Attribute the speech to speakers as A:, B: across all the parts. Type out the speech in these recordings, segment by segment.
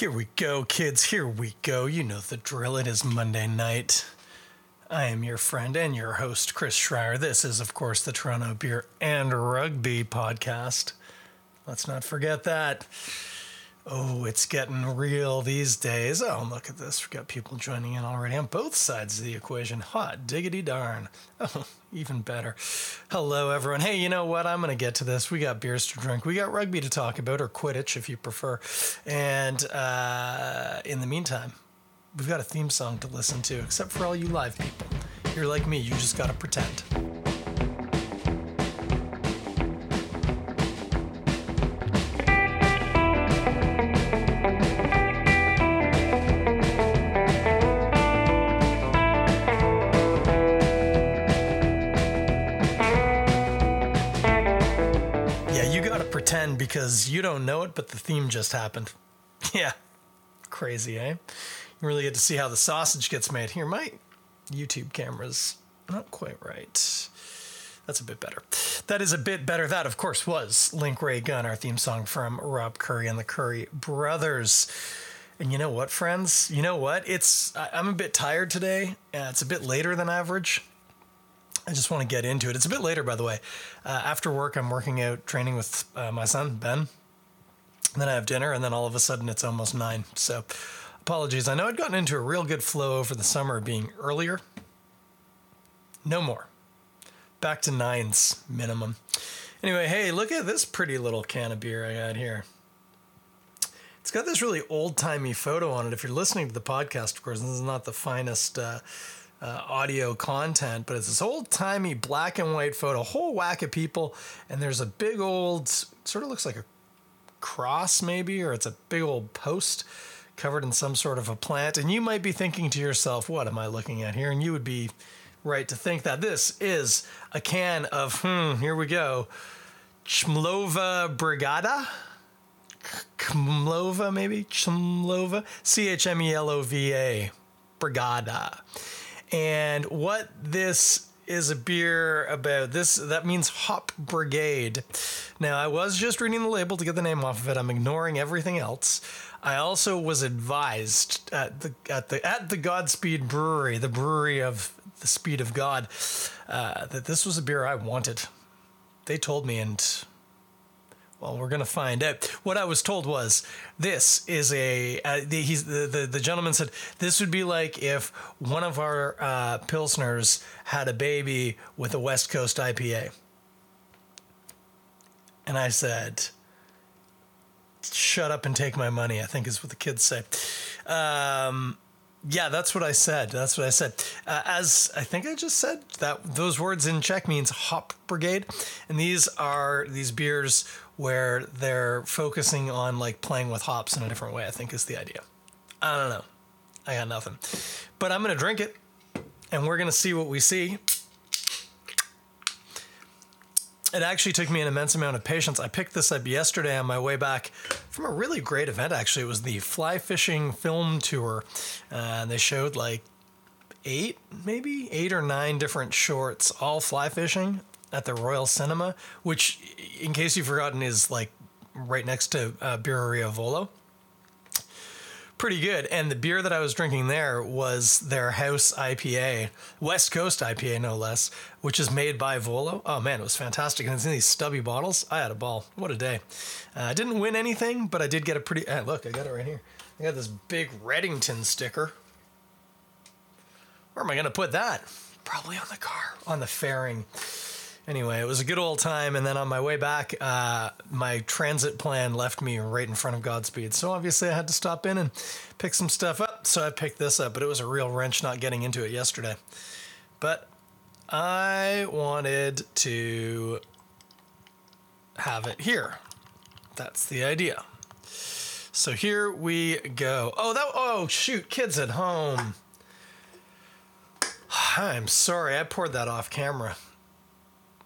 A: Here we go, kids. Here we go. You know the drill. It is Monday night. I am your friend and your host, Chris Schreier. This is, of course, the Toronto Beer and Rugby podcast. Let's not forget that. Oh, it's getting real these days. Oh, look at this. We've got people joining in already on both sides of the equation. Hot diggity darn. Oh, even better. Hello, everyone. Hey, you know what? I'm going to get to this. We got beers to drink. We got rugby to talk about, or Quidditch if you prefer. And uh, in the meantime, we've got a theme song to listen to, except for all you live people. You're like me, you just got to pretend. Because you don't know it, but the theme just happened. Yeah, crazy, eh? You really get to see how the sausage gets made. Here, my YouTube camera's not quite right. That's a bit better. That is a bit better. That, of course, was Link Ray Gun, our theme song from Rob Currie and the Currie Brothers. And you know what, friends? You know what? It's I- I'm a bit tired today. Uh, it's a bit later than average. I just want to get into it. It's a bit later, by the way. Uh, after work, I'm working out training with uh, my son, Ben. And then I have dinner, and then all of a sudden it's almost nine. So apologies. I know I'd gotten into a real good flow over the summer being earlier. No more. Back to nines minimum. Anyway, hey, look at this pretty little can of beer I got here. It's got this really old timey photo on it. If you're listening to the podcast, of course, this is not the finest uh, uh, audio content, but it's this old timey black and white photo, whole whack of people, and there's a big old, sort of looks like a cross maybe, or it's a big old post covered in some sort of a plant. And you might be thinking to yourself, what am I looking at here? And you would be right to think that this is a can of, hmm, here we go, Chmelova Brigada. Chmlova, maybe? Chmlova? C H M E L O V A. Brigada. And what this is a beer about. This that means hop brigade. Now i was just reading the label to get the name off of it. I'm ignoring everything else. I also was advised at the at the at the godspeed brewery the brewery of the speed of god uh, that this was a beer i wanted. They told me and well, we're gonna find out. What I was told was this is a. Uh, the, he's the, the the gentleman said this would be like if one of our uh, pilsners had a baby with a West Coast IPA. And I said, "Shut up and take my money." I think is what the kids say. Um, yeah, that's what I said. That's what I said. Uh, as I think I just said that those words in Czech means hop brigade, and these are these beers where they're focusing on like playing with hops in a different way. I think is the idea. I don't know. I got nothing, but I'm gonna drink it, and we're gonna see what we see. It actually took me an immense amount of patience. I picked this up yesterday on my way back from a really great event. Actually, it was the fly fishing film tour. Uh, they showed like eight, maybe eight or nine different shorts, all fly fishing at the Royal Cinema, which, in case you've forgotten, is like right next to uh, Birreria Volo pretty good. And the beer that I was drinking there was their house IPA, West Coast IPA, no less, which is made by Volo. Oh man, it was fantastic. And it's in these stubby bottles. I had a ball. What a day. Uh, I didn't win anything, but I did get a pretty. Uh, look, I got it right here. I got this big Redington sticker. Where am I going to put that? Probably on the car, on the fairing anyway, it was a good old time. And then on my way back, uh, my transit plan left me right in front of Godspeed. So obviously, I had to stop in and pick some stuff up. So I picked this up, but it was a real wrench not getting into it yesterday. But I wanted to have it here. That's the idea. So here we go. Oh, that. Oh, shoot, kids at home. I'm sorry, I poured that off camera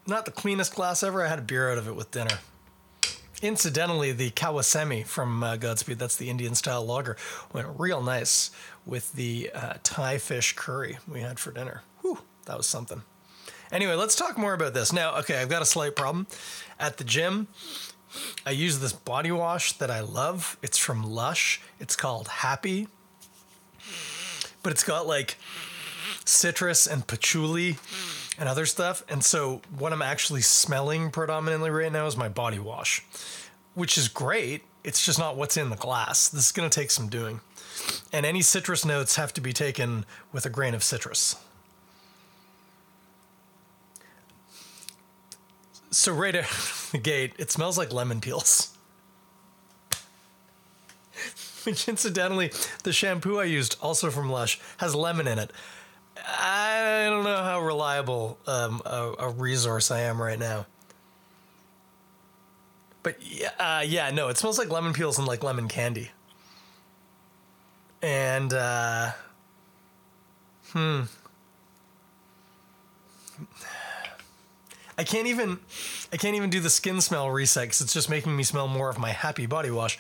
A: not the cleanest glass ever. I had a beer out of it with dinner. Incidentally, the Kawasemi from uh, Godspeed, that's the Indian style lager, went real nice with the uh, Thai fish curry we had for dinner. Whew, that was something. Anyway, let's talk more about this. Now, okay, I've got a slight problem. At the gym, I use this body wash that I love. It's from Lush. It's called Happy. But it's got like citrus and patchouli and other stuff. And so what I'm actually smelling predominantly right now is my body wash, which is great. It's just not what's in the glass. This is going to take some doing. And any citrus notes have to be taken with a grain of citrus. So right out the gate, it smells like lemon peels. Which incidentally, the shampoo I used, also from Lush, has lemon in it. I don't know how reliable um, a, a, resource I am right now. But yeah, uh, yeah, no, it smells like lemon peels and like lemon candy. And uh, hmm, I can't even, I can't even do the skin smell reset because it's just making me smell more of my happy body wash.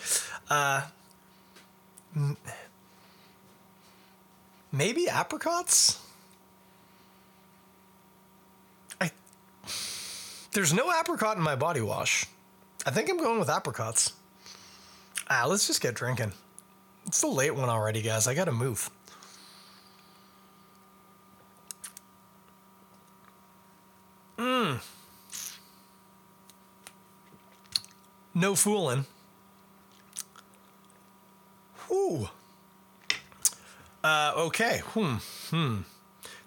A: Uh, maybe apricots. I there's no apricot in my body wash. I think I'm going with apricots. Ah, let's just get drinking. It's the late one already, guys. I gotta move. Mmm. No fooling. Whew. Uh, okay. Hmm. Hmm.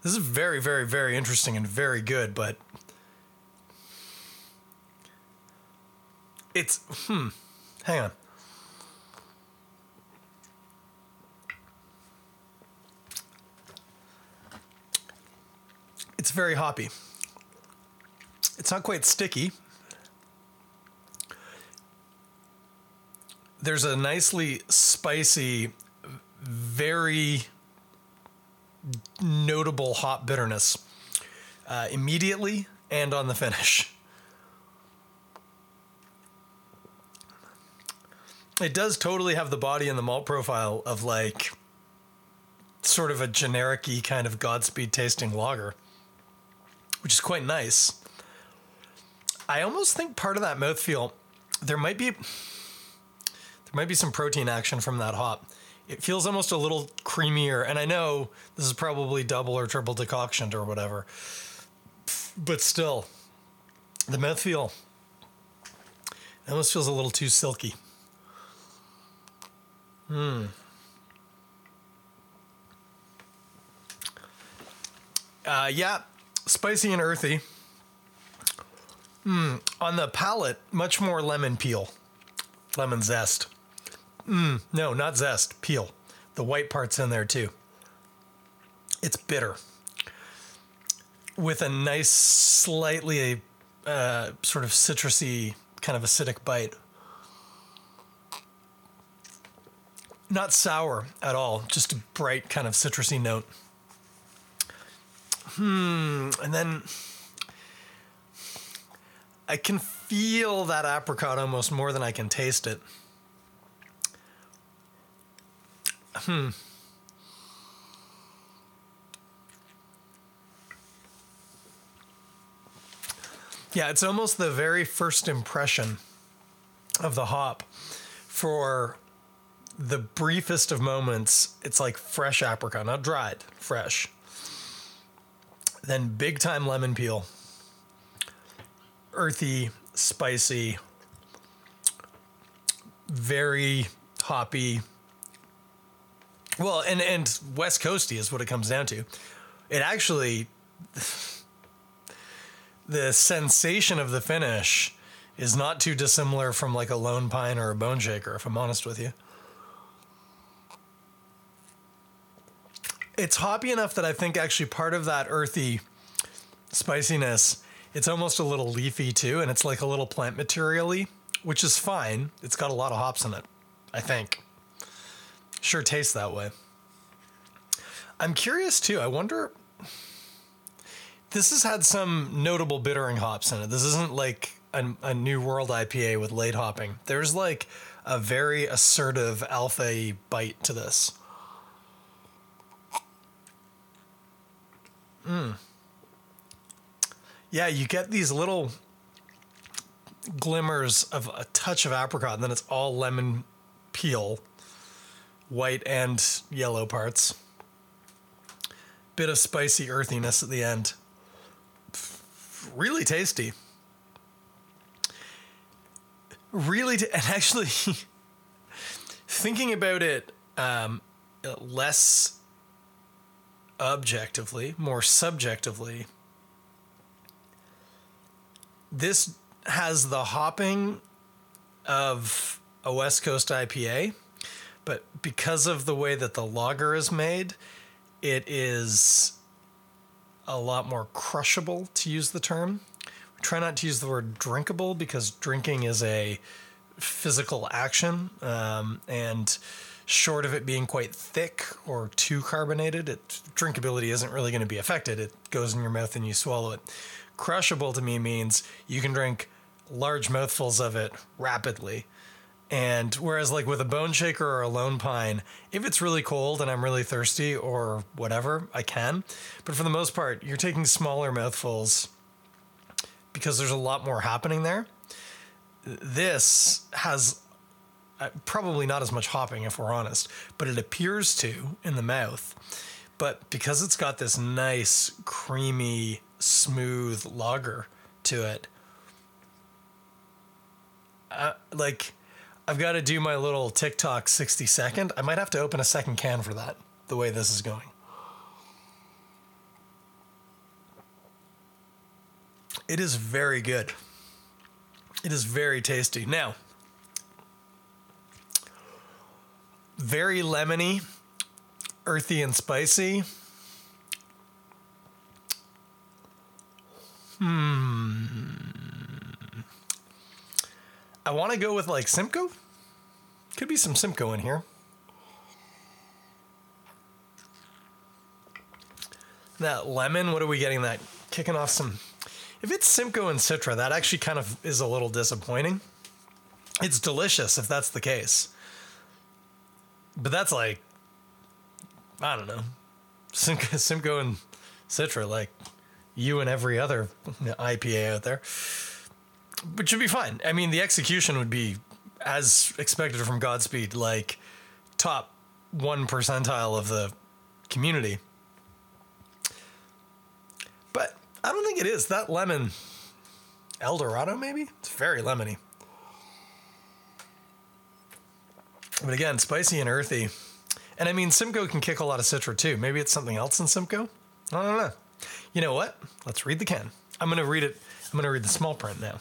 A: This is very, very, very interesting and very good, but it's hmm. Hang on. It's very hoppy. It's not quite sticky. There's a nicely spicy, very notable hop bitterness uh, immediately and on the finish. It does totally have the body and the malt profile of like sort of a generic kind of Godspeed tasting lager, which is quite nice. I almost think part of that mouthfeel, there might be there might be some protein action from that hop. It feels almost a little creamier, and I know this is probably double or triple decoction or whatever, but still, the mouthfeel almost feels a little too silky. Hmm. Uh, yeah, spicy and earthy. Mm, on the palate, much more lemon peel, lemon zest. Mm, no, not zest, peel. The white part's in there too. It's bitter with a nice, slightly uh, sort of citrusy, kind of acidic bite. Not sour at all, just a bright kind of citrusy note. Hmm, and then I can feel that apricot almost more than I can taste it. Hmm. Yeah, it's almost the very first impression of the hop. For the briefest of moments, it's like fresh apricot, not dried, fresh. Then big time lemon peel earthy, spicy, very hoppy. Well, and and West Coasty is what it comes down to. It actually the sensation of the finish is not too dissimilar from like a lone pine or a bone shaker, if I'm honest with you. It's hoppy enough that I think actually part of that earthy spiciness it's almost a little leafy too, and it's like a little plant materially, which is fine. It's got a lot of hops in it, I think. Sure tastes that way. I'm curious too. I wonder. This has had some notable bittering hops in it. This isn't like a, a New World IPA with late hopping. There's like a very assertive alpha bite to this. Mmm. Yeah, you get these little glimmers of a touch of apricot, and then it's all lemon peel, white and yellow parts. Bit of spicy earthiness at the end. Really tasty. Really, t- and actually, thinking about it um, less objectively, more subjectively, this has the hopping of a West Coast IPA, but because of the way that the lager is made, it is a lot more crushable, to use the term. We try not to use the word drinkable because drinking is a physical action, um, and short of it being quite thick or too carbonated, it, drinkability isn't really going to be affected. It goes in your mouth and you swallow it. Crushable to me means you can drink large mouthfuls of it rapidly. And whereas, like with a bone shaker or a lone pine, if it's really cold and I'm really thirsty or whatever, I can. But for the most part, you're taking smaller mouthfuls because there's a lot more happening there. This has probably not as much hopping, if we're honest, but it appears to in the mouth. But because it's got this nice, creamy, smooth lager to it, uh, like I've got to do my little TikTok 60 second. I might have to open a second can for that, the way this is going. It is very good. It is very tasty. Now, very lemony, earthy, and spicy. Hmm. I want to go with like Simcoe. Could be some Simcoe in here. That lemon, what are we getting that? Kicking off some. If it's Simcoe and Citra, that actually kind of is a little disappointing. It's delicious if that's the case. But that's like, I don't know. Simcoe, Simcoe and Citra, like you and every other IPA out there. But should be fine. I mean, the execution would be as expected from Godspeed, like top one percentile of the community. But I don't think it is. That lemon, El Dorado, maybe? It's very lemony. But again, spicy and earthy. And I mean, Simcoe can kick a lot of Citra too. Maybe it's something else in Simcoe. I don't know. You know what? Let's read the can. I'm going to read it. I'm going to read the small print now.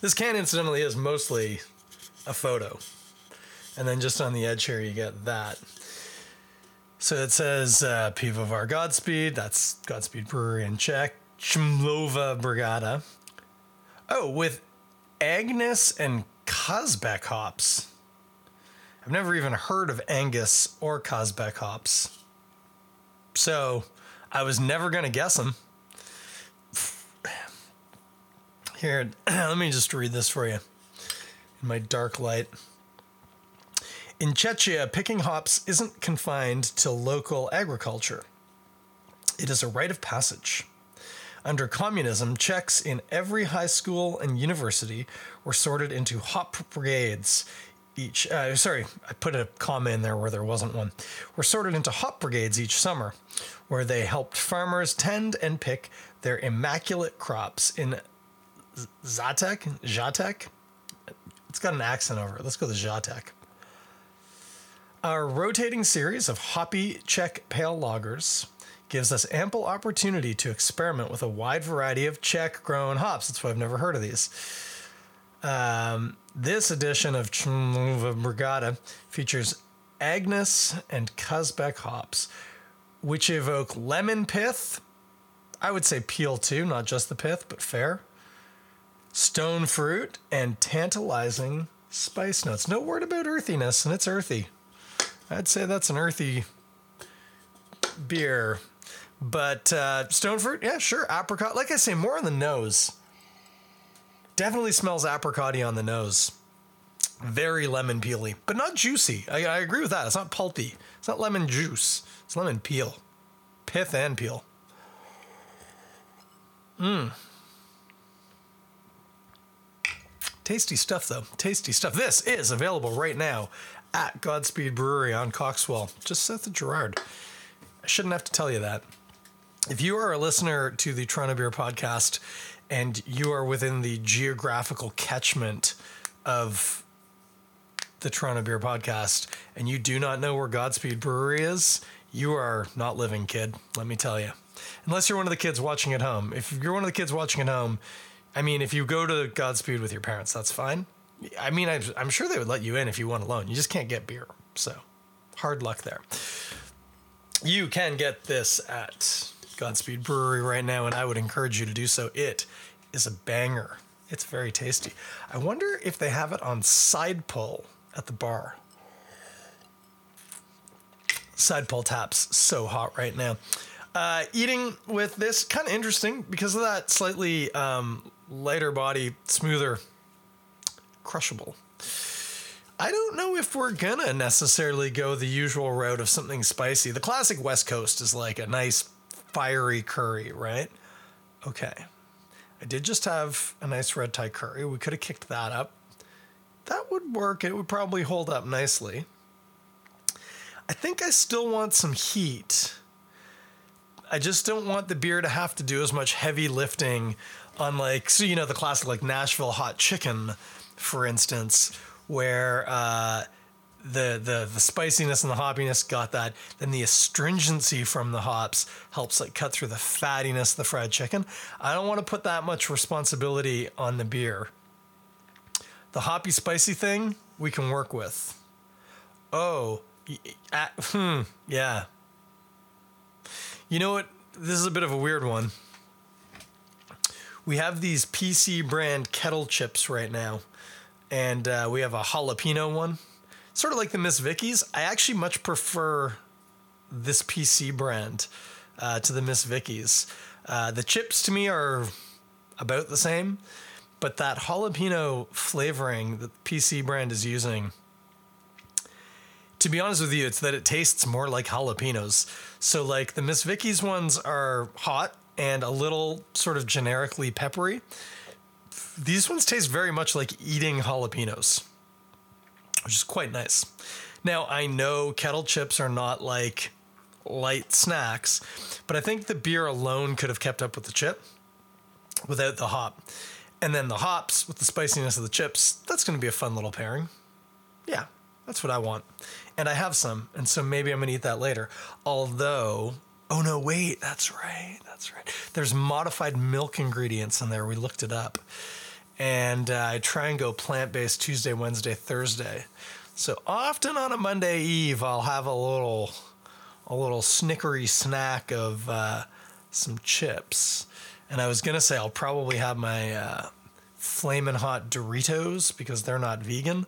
A: This can, incidentally, is mostly a photo. And then just on the edge here, you get that. So it says uh, Pivovar Godspeed. That's Godspeed Brewery in Czech. Chmelova Brigada. Oh, with Agnus and Kazbek hops. I've never even heard of Angus or Kazbek hops. So I was never going to guess them. Here, let me just read this for you in my dark light. In Czechia, picking hops isn't confined to local agriculture. It is a rite of passage. Under communism, Czechs in every high school and university were sorted into hop brigades. Each, uh, sorry, I put a comma in there where there wasn't one. Were sorted into hop brigades each summer, where they helped farmers tend and pick their immaculate crops in Zatek, Zatek. It's got an accent over it. Let's go to Zatek. Our rotating series of hoppy Czech pale lagers gives us ample opportunity to experiment with a wide variety of Czech grown hops. That's why I've never heard of these. Um, this edition of Chmelova Brigada features Agnus and Kazbek hops, which evoke lemon pith. I would say peel too, not just the pith, but fair. Stone fruit and tantalizing spice notes. No word about earthiness, and it's earthy. I'd say that's an earthy beer. But uh, stone fruit, yeah, sure. Apricot, like I say, more on the nose. Definitely smells apricotty on the nose. Very lemon peely, but not juicy. I, I agree with that. It's not pulpy. It's not lemon juice. It's lemon peel, pith and peel. Mmm. Tasty stuff, though. Tasty stuff. This is available right now at Godspeed Brewery on Coxwell, just south of Gerrard. I shouldn't have to tell you that. If you are a listener to the Toronto Beer podcast and you are within the geographical catchment of the Toronto Beer podcast and you do not know where Godspeed Brewery is, you are not living, kid. Let me tell you. Unless you're one of the kids watching at home. If you're one of the kids watching at home, I mean, if you go to Godspeed with your parents, that's fine. I mean, I'm sure they would let you in if you went alone. You just can't get beer. So hard luck there. You can get this at Godspeed Brewery right now, and I would encourage you to do so. It is a banger. It's very tasty. I wonder if they have it on side pull at the bar. Side pull taps so hot right now. Uh, eating with this kind of interesting because of that slightly um, lighter body, smoother, crushable. I don't know if we're gonna necessarily go the usual route of something spicy. The classic West Coast is like a nice fiery curry, right? Okay. I did just have a nice red Thai curry. We could have kicked that up. That would work. It would probably hold up nicely. I think I still want some heat. I just don't want the beer to have to do as much heavy lifting on like so you know the classic like Nashville hot chicken, for instance, where uh, the the the spiciness and the hoppiness got that. Then the astringency from the hops helps like cut through the fattiness of the fried chicken. I don't want to put that much responsibility on the beer. The hoppy spicy thing we can work with. Oh, uh, hmm, yeah. You know what? This is a bit of a weird one. We have these PC brand kettle chips right now, and uh, we have a jalapeno one sort of like the Miss Vickie's. I actually much prefer this PC brand uh, to the Miss Vickie's. Uh, the chips to me are about the same, but that jalapeno flavoring that the PC brand is using. To be honest with you, it's that it tastes more like jalapenos. So, like the Miss Vickie's ones are hot and a little sort of generically peppery. These ones taste very much like eating jalapenos which is quite nice. Now, I know kettle chips are not like light snacks, but I think the beer alone could have kept up with the chip without the hop. And then the hops with the spiciness of the chips, that's going to be a fun little pairing. Yeah, that's what I want. And I have some, and so maybe I'm going to eat that later. Although, oh no, wait, that's right, that's right. There's modified milk ingredients in there. We looked it up and uh, I try and go plant based Tuesday, Wednesday, Thursday. So often on a Monday Eve, I'll have a little a little snickery snack of uh, some chips, and I was gonna say I'll probably have my uh, flaming hot Doritos because they're not vegan.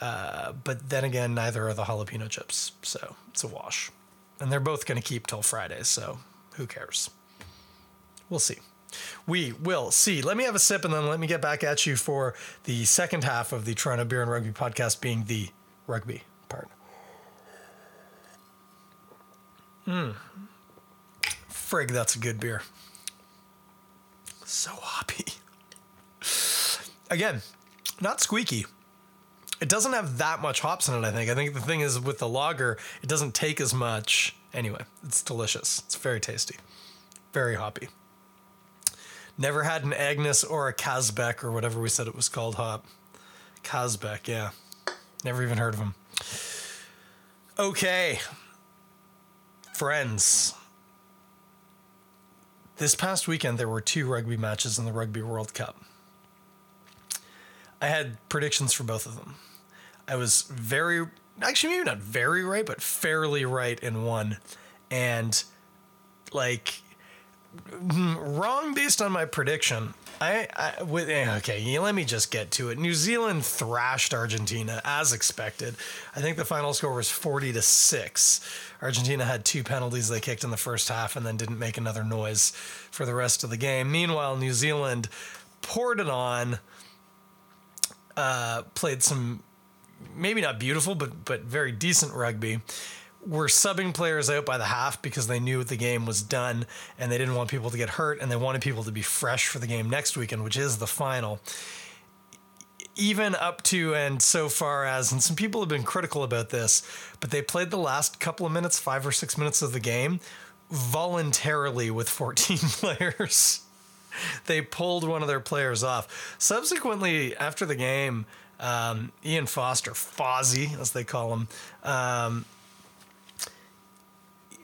A: Uh, but then again, neither are the jalapeno chips, so it's a wash. And they're both going to keep till Friday, so who cares? We'll see. We will see. Let me have a sip and then let me get back at you for the second half of the Toronto Beer and Rugby podcast being the rugby part. Hmm. Frig, that's a good beer. So hoppy. Again, not squeaky. It doesn't have that much hops in it, I think. I think the thing is with the lager, it doesn't take as much. Anyway, it's delicious. It's very tasty. Very hoppy. Never had an Agnus or a Kazbek or whatever we said it was called hop. Kazbek, yeah. Never even heard of him. Okay. Friends. This past weekend, there were two rugby matches in the Rugby World Cup. I had predictions for both of them. I was very, actually, maybe not very right, but fairly right in one. And like wrong based on my prediction. I, I with eh, okay, let me just get to it. New Zealand thrashed Argentina as expected. I think the final score was 40 to 6. Argentina had two penalties they kicked in the first half and then didn't make another noise for the rest of the game. Meanwhile, New Zealand poured it on uh, played some maybe not beautiful but but very decent rugby were subbing players out by the half because they knew the game was done and they didn't want people to get hurt and they wanted people to be fresh for the game next weekend, which is the final. even up to and so far as, and some people have been critical about this, but they played the last couple of minutes, five or six minutes of the game, voluntarily with 14 players. they pulled one of their players off. Subsequently, after the game, um, Ian Foster, Fozzie, as they call him, um,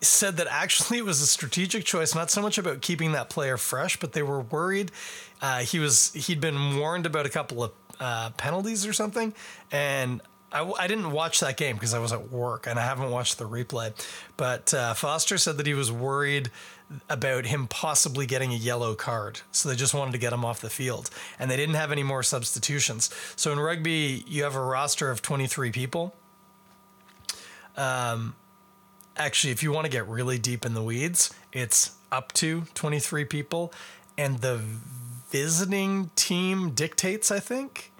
A: said that actually it was a strategic choice, not so much about keeping that player fresh, but they were worried. Uh, he was he'd been warned about a couple of uh, penalties or something, and I, I didn't watch that game because I was at work and I haven't watched the replay. But uh, Foster said that he was worried about him possibly getting a yellow card. So they just wanted to get him off the field. And they didn't have any more substitutions. So in rugby, you have a roster of 23 people. Um, actually, if you want to get really deep in the weeds, it's up to 23 people. And the visiting team dictates, I think.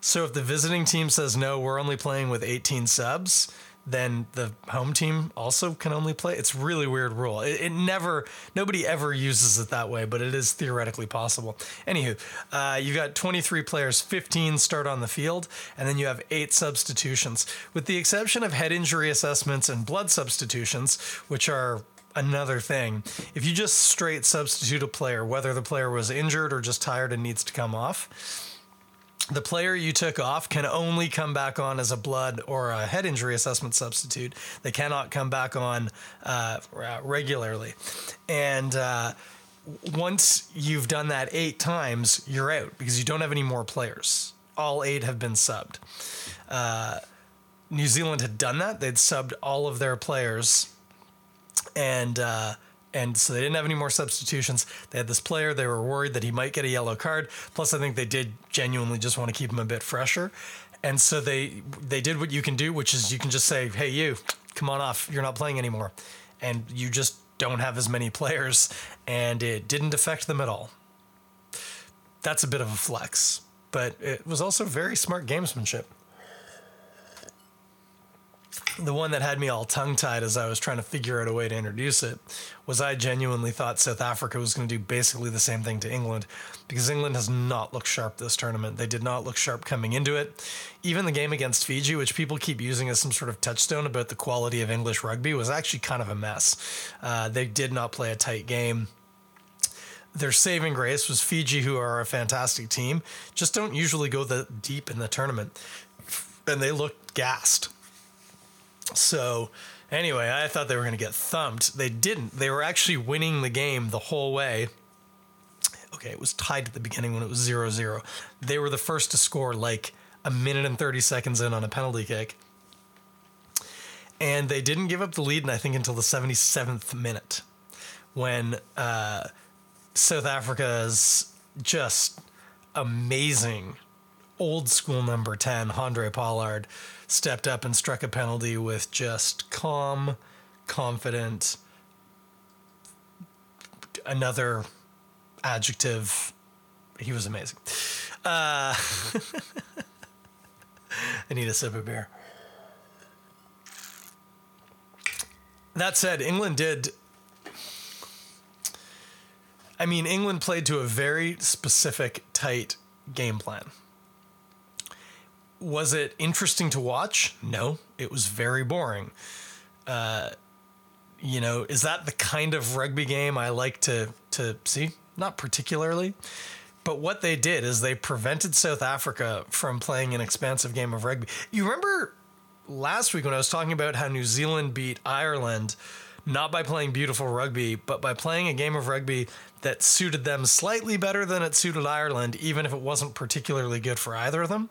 A: So if the visiting team says no, we're only playing with 18 subs, then the home team also can only play. It's really weird rule. It, it never, nobody ever uses it that way, but it is theoretically possible. Anywho, uh, you got 23 players, 15 start on the field, and then you have eight substitutions, with the exception of head injury assessments and blood substitutions, which are another thing. If you just straight substitute a player, whether the player was injured or just tired and needs to come off, the player you took off can only come back on as a blood or a head injury assessment substitute. They cannot come back on uh, regularly. And uh, once you've done that eight times, you're out because you don't have any more players. All eight have been subbed. Uh, New Zealand had done that. They'd subbed all of their players. And uh, and so they didn't have any more substitutions. They had this player. They were worried that he might get a yellow card. Plus, I think they did genuinely just want to keep him a bit fresher, and so they they did what you can do, which is you can just say, "Hey, you, come on off. You're not playing anymore," and you just don't have as many players, and it didn't affect them at all. That's a bit of a flex, but it was also very smart gamesmanship the one that had me all tongue tied as I was trying to figure out a way to introduce it was I genuinely thought South Africa was going to do basically the same thing to England because England has not looked sharp this tournament. They did not look sharp coming into it. Even the game against Fiji, which people keep using as some sort of touchstone about the quality of English rugby, was actually kind of a mess. Uh, they did not play a tight game their saving grace was Fiji, who are a fantastic team, just don't usually go that deep in the tournament, and they looked gassed. So, anyway, I thought they were going to get thumped. They didn't. They were actually winning the game the whole way. Okay, it was tied at the beginning when it was 0 0. They were the first to score like a minute and 30 seconds in on a penalty kick. And they didn't give up the lead, and I think until the 77th minute when uh, South Africa's just amazing old school number 10, Handré Pollard, stepped up and struck a penalty with just calm, confident, another adjective. He was amazing. Uh, I need a sip of beer. That said, England did. I mean, England played to a very specific, tight game plan. Was it interesting to watch? No, it was very boring. Uh, you know, is that the kind of rugby game I like to to see? Not particularly. But what they did is they prevented South Africa from playing an expansive game of rugby. You remember last week when I was talking about how New Zealand beat Ireland not by playing beautiful rugby, but by playing a game of rugby that suited them slightly better than it suited Ireland, even if it wasn't particularly good for either of them.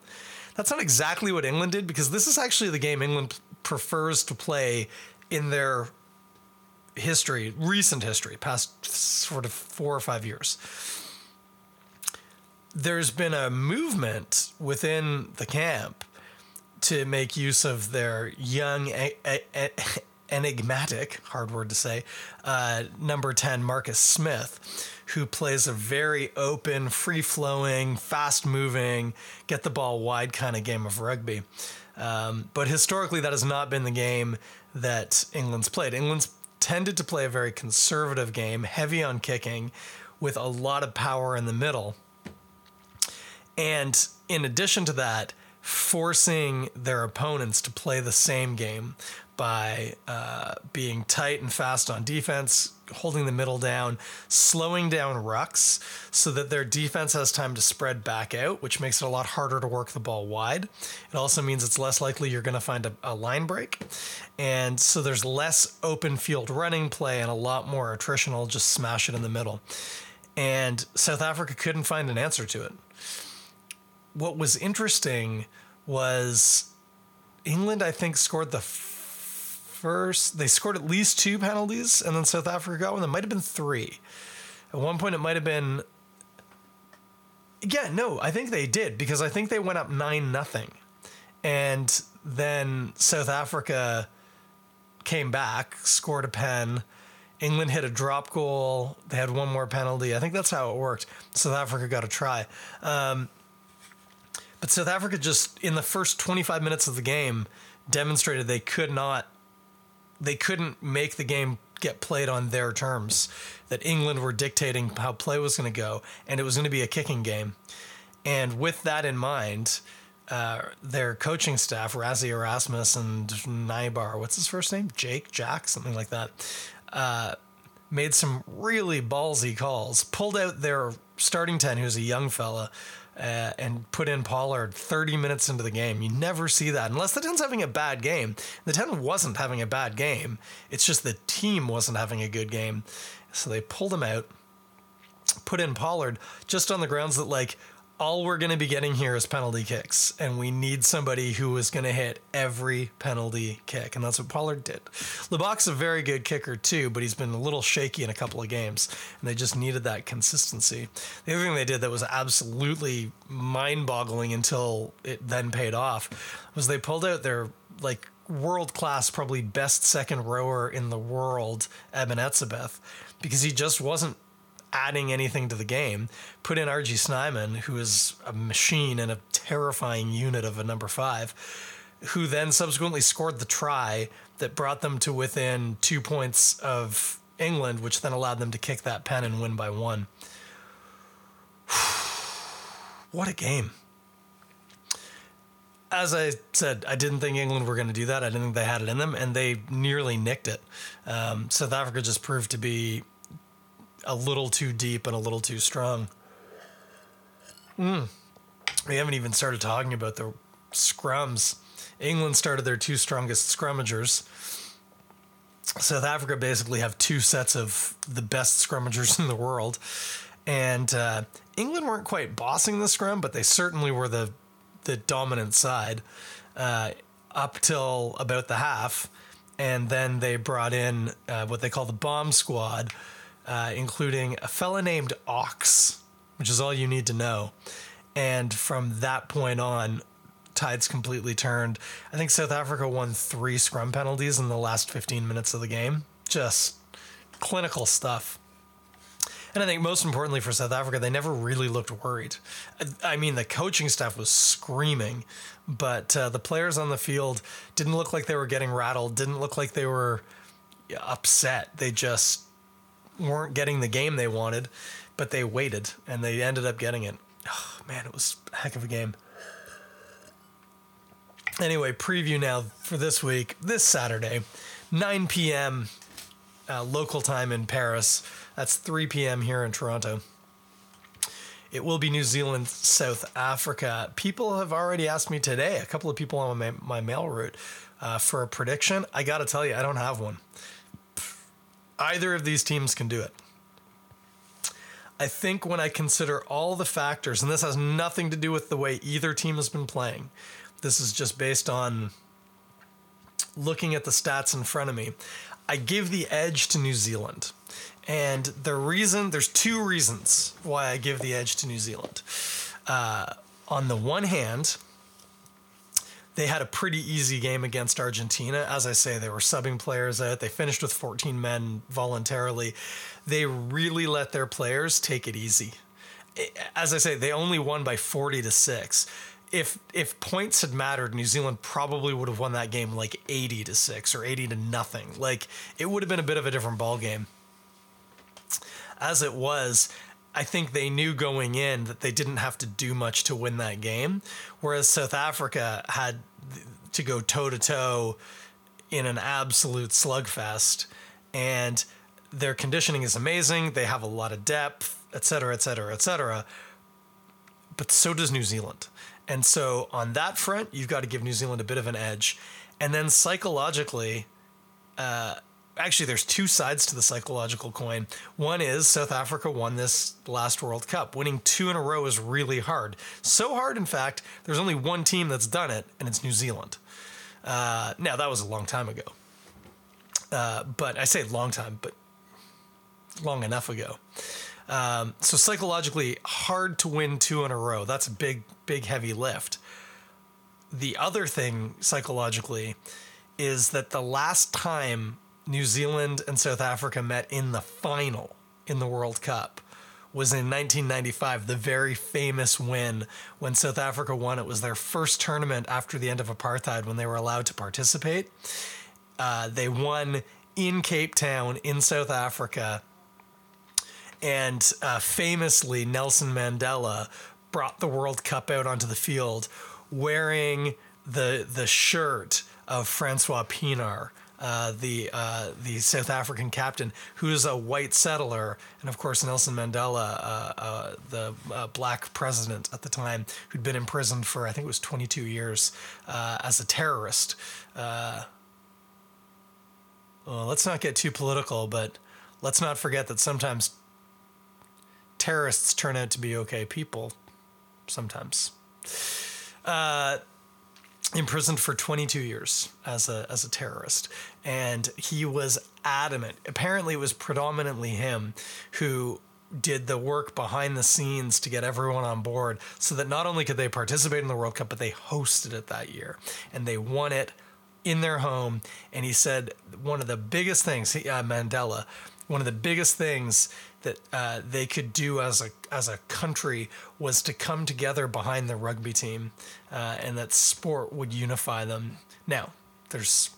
A: That's not exactly what England did because this is actually the game England prefers to play in their history, recent history, past sort of four or five years. There's been a movement within the camp to make use of their young, enigmatic, hard word to say, uh, number 10, Marcus Smith who plays a very open, free flowing, fast moving, get the ball wide kind of game of rugby. Um, but historically, that has not been the game that England's played. England's tended to play a very conservative game, heavy on kicking, with a lot of power in the middle. And in addition to that, forcing their opponents to play the same game by uh, being tight and fast on defense, holding the middle down, slowing down rucks so that their defense has time to spread back out, which makes it a lot harder to work the ball wide. It also means it's less likely you're going to find a, a line break. And so there's less open field running play and a lot more attritional, just smash it in the middle. And South Africa couldn't find an answer to it. What was interesting was England, I think, scored the first. They scored at least two penalties, and then South Africa got one. There might have been three. At one point, it might have been. Yeah, no, I think they did because I think they went up nine nothing, and then South Africa came back, scored a pen. England hit a drop goal. They had one more penalty. I think that's how it worked. South Africa got a try. Um, but South Africa just, in the first 25 minutes of the game, demonstrated they could not they couldn't make the game get played on their terms. That England were dictating how play was going to go, and it was going to be a kicking game. And with that in mind, uh, their coaching staff, Rassie Erasmus and Nienaber, what's his first name? Jake, Jack, something like that, uh, made some really ballsy calls. Pulled out their starting 10, who's a young fella, uh, and put in Pollard 30 minutes into the game. You never see that unless the 10's having a bad game. The 10 wasn't having a bad game. It's just the team wasn't having a good game. So they pulled him out, put in Pollard just on the grounds that, like, all we're going to be getting here is penalty kicks, and we need somebody who is going to hit every penalty kick, and that's what Pollard did. Libbok's a very good kicker too, but he's been a little shaky in a couple of games, and they just needed that consistency. The other thing they did that was absolutely mind-boggling until it then paid off was they pulled out their like world class, probably best second rower in the world, Eben Etzebeth, because he just wasn't adding anything to the game. Put in RG Snyman, who is a machine and a terrifying unit of a number five, who then subsequently scored the try that brought them to within two points of England, which then allowed them to kick that pen and win by one. what a game. As I said, I didn't think England were going to do that. I didn't think they had it in them, and they nearly nicked it. Um, South Africa just proved to be a little too deep and a little too strong. Mm. We haven't even started talking about the scrums. England started their two strongest scrummagers. South Africa basically have two sets of the best scrummagers in the world. And uh, England weren't quite bossing the scrum, but they certainly were the the dominant side uh, up till about the half. And then they brought in uh, what they call the bomb squad, uh, including a fella named Ox, which is all you need to know. And from that point on, tides completely turned. I think South Africa won three scrum penalties in the last 15 minutes of the game. Just clinical stuff. And I think most importantly for South Africa, they never really looked worried. I mean, the coaching staff was screaming, but uh, the players on the field didn't look like they were getting rattled, didn't look like they were upset. They just weren't getting the game they wanted, but they waited and they ended up getting it. Oh, man, it was a heck of a game. Anyway, preview now for this week, this Saturday, 9 p.m. Uh, local time in Paris. That's 3 p.m. here in Toronto. It will be New Zealand, South Africa. People have already asked me today, a couple of people on my, my mail route, uh, for a prediction. I got to tell you, I don't have one. Either of these teams can do it. I think when I consider all the factors, and this has nothing to do with the way either team has been playing, this is just based on looking at the stats in front of me. I give the edge to New Zealand. And the reason, there's two reasons why I give the edge to New Zealand. Uh, on the one hand, they had a pretty easy game against Argentina. As I say, they were subbing players out. They finished with 14 men voluntarily. They really let their players take it easy. As I say, they only won by 40 to 6. If if points had mattered, New Zealand probably would have won that game like 80 to 6 or 80 to nothing. Like it would have been a bit of a different ball game. As it was, I think they knew going in that they didn't have to do much to win that game, whereas South Africa had to go toe to toe in an absolute slugfest. And their conditioning is amazing. They have a lot of depth, et cetera, et cetera, et cetera. But so does New Zealand. And so on that front, you've got to give New Zealand a bit of an edge. And then psychologically, uh, actually, there's two sides to the psychological coin. One is South Africa won this last World Cup. Winning two in a row is really hard. So hard, in fact, there's only one team that's done it, and it's New Zealand. Uh, now, that was a long time ago. Uh, but I say long time, but long enough ago. Um, so psychologically, hard to win two in a row. That's a big, big, heavy lift. The other thing psychologically is that the last time New Zealand and South Africa met in the final in the World Cup was in 1995, the very famous win when South Africa won. It was their first tournament after the end of apartheid when they were allowed to participate. Uh, they won in Cape Town in South Africa. And uh, famously, Nelson Mandela brought the World Cup out onto the field wearing the the shirt of Francois Pienaar, uh, the uh, the South African captain, who's a white settler, and of course Nelson Mandela, uh, uh the uh, black president at the time, who'd been imprisoned for I think it was 22 years as a terrorist. well, let's not get too political, but let's not forget that sometimes terrorists turn out to be okay people. Sometimes imprisoned for 22 years as a as a terrorist. And he was adamant apparently it was predominantly him who did the work behind the scenes to get everyone on board so that not only could they participate in the World Cup but they hosted it that year. And they won it in their home. And he said one of the biggest things uh, Mandela one of the biggest things that uh, they could do as a as a country was to come together behind the rugby team, uh, and that sport would unify them. Now, there's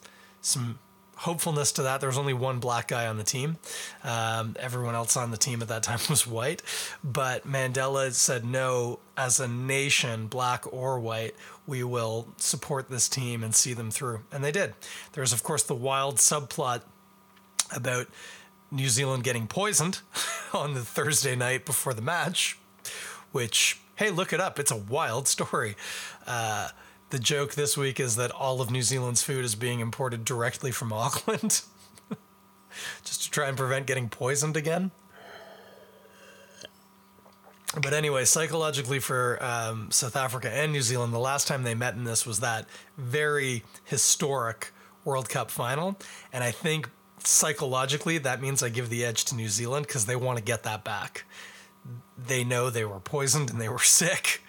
A: some hopefulness to that. There was only one black guy on the team. Um, everyone else on the team at that time was white. But Mandela said, no, as a nation, black or white, we will support this team and see them through. And they did. There's, of course, the wild subplot about New Zealand getting poisoned on the Thursday night before the match, which, hey, look it up. It's a wild story. Uh, the joke this week is that all of New Zealand's food is being imported directly from Auckland just to try and prevent getting poisoned again. But anyway, psychologically for um, South Africa and New Zealand, the last time they met in this was that very historic World Cup final. And I think psychologically, that means I give the edge to New Zealand because they want to get that back. They know they were poisoned and they were sick.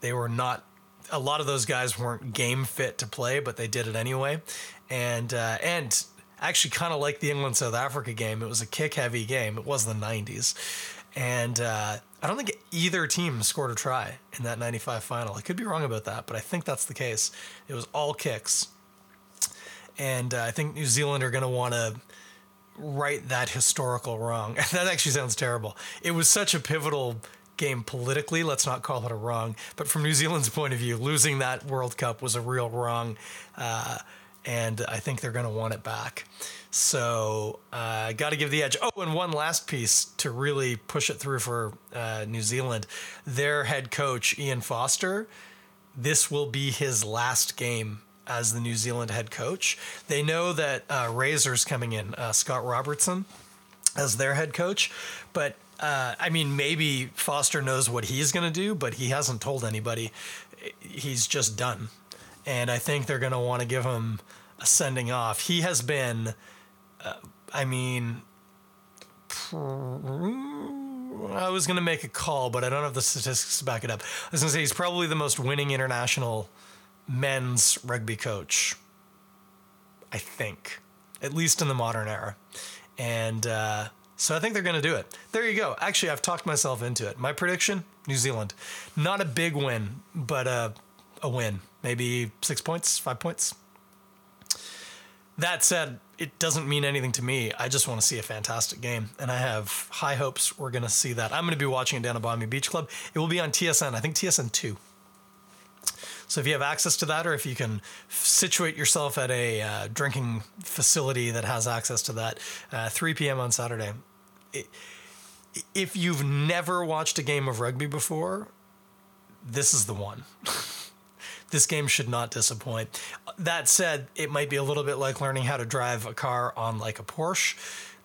A: They were not. A lot of those guys weren't game fit to play, but they did it anyway. And uh, and actually, kind of like the England South Africa game, it was a kick heavy game. It was the '90s, and uh, I don't think either team scored a try in that '95 final. I could be wrong about that, but I think that's the case. It was all kicks and uh, I think New Zealand are going to want to right that historical wrong. that actually sounds terrible. It was such a pivotal game politically. Let's not call it a wrong, but from New Zealand's point of view, losing that World Cup was a real wrong, uh, and I think they're going to want it back. So I uh, got to give the edge. Oh, and one last piece to really push it through for uh, New Zealand. Their head coach Ian Foster. This will be his last game as the New Zealand head coach. They know that uh, Razor's coming in, uh, Scott Robertson, as their head coach. But uh, I mean, maybe Foster knows what he's going to do, but he hasn't told anybody. He's just done. And I think they're going to want to give him a sending off. He has been, uh, I mean, I was going to make a call, but I don't have the statistics to back it up. I was going to say he's probably the most winning international men's rugby coach. I think, at least in the modern era. And uh, so I think they're going to do it. There you go. Actually, I've talked myself into it. My prediction New Zealand. Not a big win, but a, a win. Maybe six points, five points. That said, it doesn't mean anything to me. I just want to see a fantastic game, and I have high hopes we're going to see that. I'm going to be watching it down at Bondi Beach Club. It will be on TSN, I think TSN 2. So if you have access to that, or if you can situate yourself at a uh, drinking facility that has access to that, uh, 3 p.m. on Saturday. It, if you've never watched a game of rugby before, this is the one. this game should not disappoint. That said, it might be a little bit like learning how to drive a car on like a Porsche.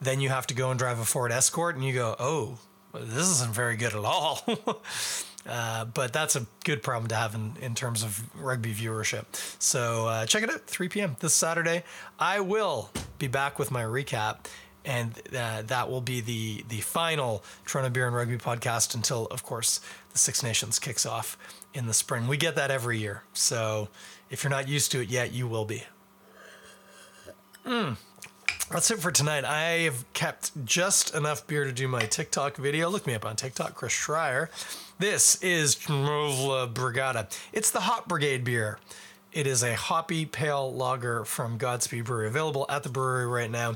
A: Then you have to go and drive a Ford Escort, and you go, oh, this isn't very good at all. Uh, but that's a good problem to have in, in terms of rugby viewership. So uh, check it out, 3 p.m. this Saturday. I will be back with my recap, and uh, that will be the the final Toronto Beer and Rugby podcast until, of course, the Six Nations kicks off in the spring. We get that every year, so if you're not used to it yet, you will be. Mm. That's it for tonight. I have kept just enough beer to do my TikTok video. Look me up on TikTok, Chris Schreier. This is Chmelova Brigada. It's the Hop Brigade beer. It is a hoppy pale lager from Godspeed Brewery, available at the brewery right now.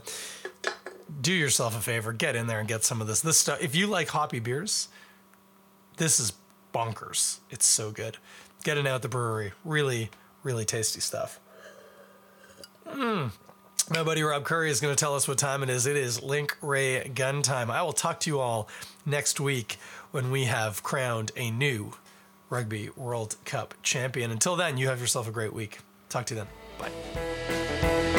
A: Do yourself a favor, get in there and get some of this. This stuff, if you like hoppy beers, this is bonkers. It's so good. Get it out at the brewery. Really, really tasty stuff. Mmm. My buddy Rob Currie is going to tell us what time it is. It is Link Ray Gun time. I will talk to you all next week when we have crowned a new Rugby World Cup champion. Until then, you have yourself a great week. Talk to you then. Bye.